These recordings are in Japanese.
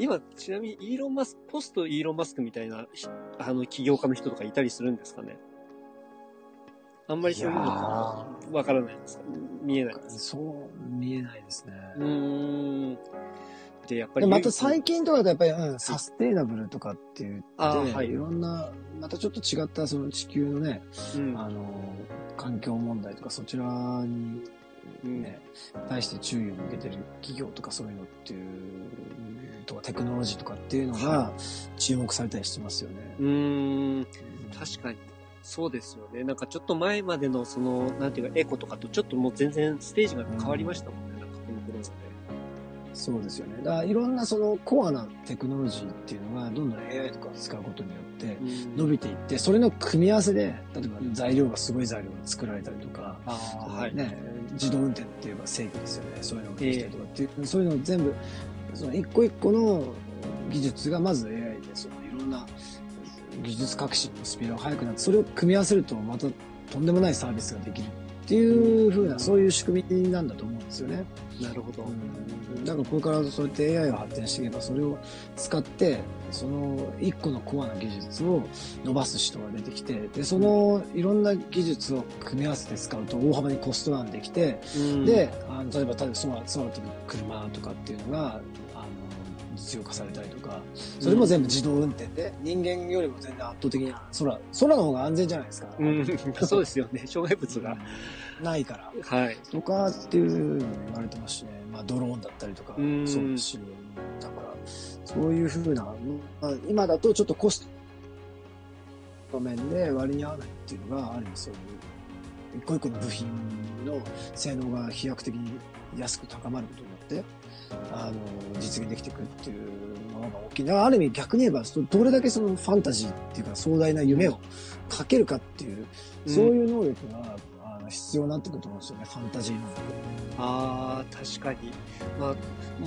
今、ちなみにイーロン・マスク、ポストイーロン・マスクみたいな、ひあの、起業家の人とかいたりするんですかね？あんまりそういうのわからないんですか？見えないんですか？そう、見えないですね。うーん。で、やっぱり。でまた最近とかだとやっぱり、うん、サステイナブルとかって言って、はいい、ろんな、またちょっと違ったその地球のね、うん、あの、環境問題とかそちらにうんね、対して注意を向けてる企業とかそういうのっていう、とかテクノロジーとかっていうのが注目されたりしてますよね。うーん。確かに。そうですよね。なんかちょっと前までのその、なんていうか、エコとかとちょっともう全然ステージが変わりましたもんね。なんかこの頃で。そうですよね。だからいろんなそのコアなテクノロジーっていうのがどんどん AI とかを使うことによってうん伸びていって、それの組み合わせで、例えば材料がすごい材料が作られたりとか、はい。ね、自動運転って言えば正義ですよね。そういうのができたりとかっていう、そういうのを全部、その一個一個の技術がまず AI で、そのいろんな技術革新のスピードが速くなって、それを組み合わせるとまたとんでもないサービスができるっていう風な、そういう仕組みなんだと思うんですよね。なるほど。だからこれからそうやって AI が発展していけば、それを使って、その一個のコアな技術を伸ばす人が出てきて、で、そのいろんな技術を組み合わせて使うと大幅にコストダウンできて、うん、で、あの例えば、例えば空、空飛ぶ車とかっていうのが、実用化されたりとか、それも全部自動運転で、人間よりも全然圧倒的に空、空の方が安全じゃないですか。うん、そうですよね。障害物が。ないから。はい。とかっていうのも言われてますしね。まあ、ドローンだったりとかうん、そうですし、だから、そういうふうな、まあ、今だとちょっとコストの面で割に合わないっていうのが、ある意味そういう、一個一個の部品の性能が飛躍的に安く高まることによって、あの、実現できていくっていうものが大きい。だからある意味逆に言えば、そどれだけそのファンタジーっていうか壮大な夢をかけるかっていう、そういう能力が、必要になってくると思うんですよね、ファンタジー能力。ああ、確かに。まあ、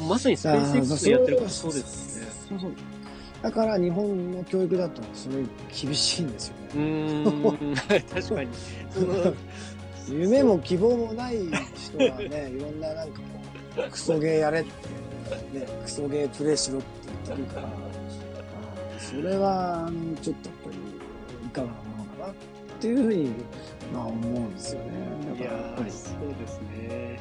まさにスペース X でやってることそうですね。そうそう。だから日本の教育だとすごい厳しいんですようね。ーん、確かに。その、夢も希望もない人はね、いろんななんかこう、クソゲーやれって、ね、クソゲープレイしろって言ってるから、あそれは、あの、ちょっとやっぱり、いかがなものかなっていうふうに、まあ思うんですよね。いやだからやっぱり、ーそうですね。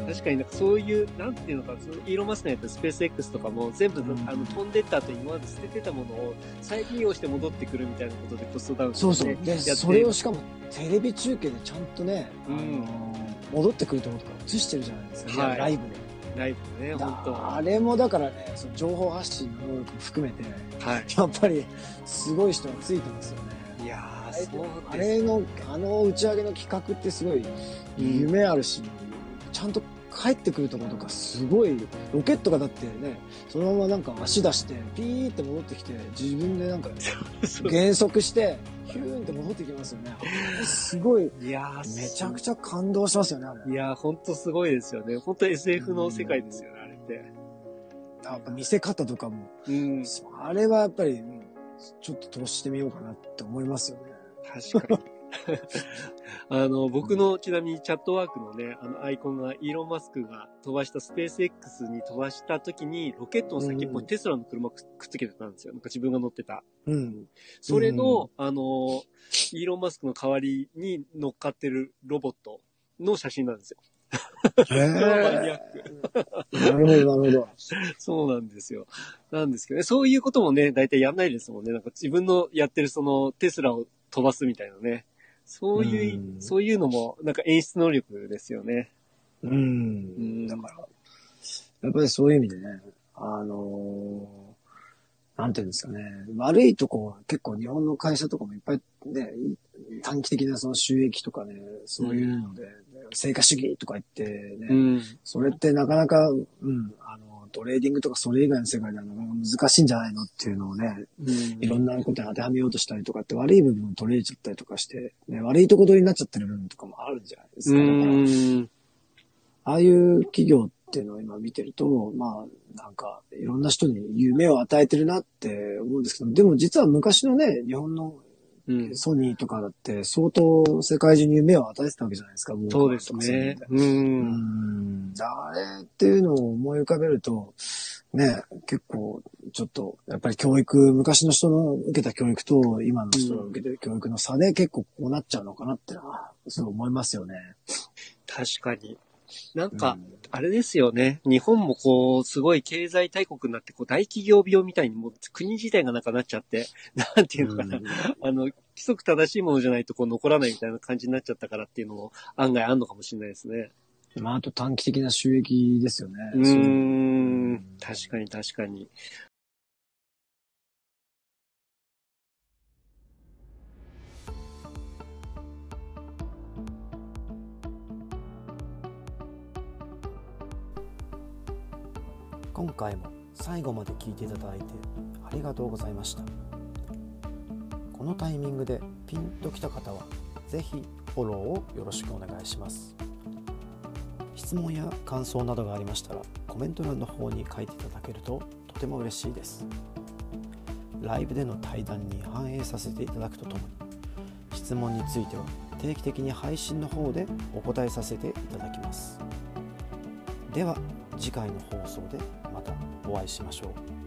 うん確かになんかそういう、なんていうのか、そのイーロン・マスクのやったスペース X とかも全部、うんあの飛んでった後に今まで捨ててたものを再利用して戻ってくるみたいなことでコストダウンして、そうそう。で、それをしかもテレビ中継でちゃんとね、うん戻ってくるところとか映してるじゃないですか、はいライブで。ライブでね、本当あれもだからね、その情報発信の能力も含めて、はい。やっぱりすごい人がついてますよね。いやそうあですれの、あの打ち上げの企画ってすごい夢あるし、ちゃんと帰ってくるところとかすごい、ロケットがだってね、そのままなんか足出して、ピーって戻ってきて、自分でなんか減速して、ヒューンって戻ってきますよね。すごい、いやー、めちゃくちゃ感動しますよね。いやー、本当すごいですよね。本当 SF の世界ですよね、あれって。やっぱ見せ方とかも、うん、あれはやっぱり、うんちょっと投資してみようかなって思いますよね。確かに。あの、僕のちなみにチャットワークのね、あのアイコンがイーロン・マスクが飛ばしたスペース X に飛ばした時に、ロケットの先っぽにテスラの車くくっつけてたんですよ。なんか自分が乗ってた。うん。それの、あの、イーロン・マスクの代わりに乗っかってるロボットの写真なんですよ。へマニアッえ。ク。なるほど、なるほど。そうなんですよ。なんですけどね、そういうこともね、大体やんないですもんね。なんか自分のやってるそのテスラを飛ばすみたいなね。そういう、うんそういうのも、なんか演出能力ですよね。う。うんんだから、やっぱりそういう意味でね、あのーなんていうんですかね、悪いとこ、結構日本の会社とかもいっぱいね、短期的なその収益とかね、そういうので、成果主義とか言ってね、うん。それってなかなか、うん、あの、トレーディングとかそれ以外の世界ではなかなか難しいんじゃないのっていうのをね、いろんなことに当てはめようとしたりとかって悪い部分を取れちゃったりとかして、ね、悪いとこ取りになっちゃってる部分とかもあるんじゃないですうか。ああいう企業っていうのを今見てると、まあ、なんか、いろんな人に夢を与えてるなって思うんですけど、でも実は昔のね、日本のうん。ソニーとかだって相当世界中に夢を与えてたわけじゃないですか。そうですね。う。うんん。あれっていうのを思い浮かべると、ね、結構、ちょっと、やっぱり教育、昔の人の受けた教育と今の人が受けてる教育の差で結構こうなっちゃうのかなってのは、そう思いますよね。確かに。なんか、あれですよね。日本もこう、すごい経済大国になって、こう、大企業病みたいにもう国自体がなんかなっちゃって、なんていうのかな。うんあの、規則正しいものじゃないとこう残らないみたいな感じになっちゃったからっていうのも案外あんのかもしれないですね。まあ、あと短期的な収益ですよね。うん。確かに確かに。今回も最後まで聞いていただいてありがとうございました。このタイミングでピンときた方は是非フォローをよろしくお願いします。質問や感想などがありましたらコメント欄の方に書いていただけるととても嬉しいです。ライブでの対談に反映させていただくとともに質問については定期的に配信の方でお答えさせていただきます。では次回の放送でまたお会いしましょう。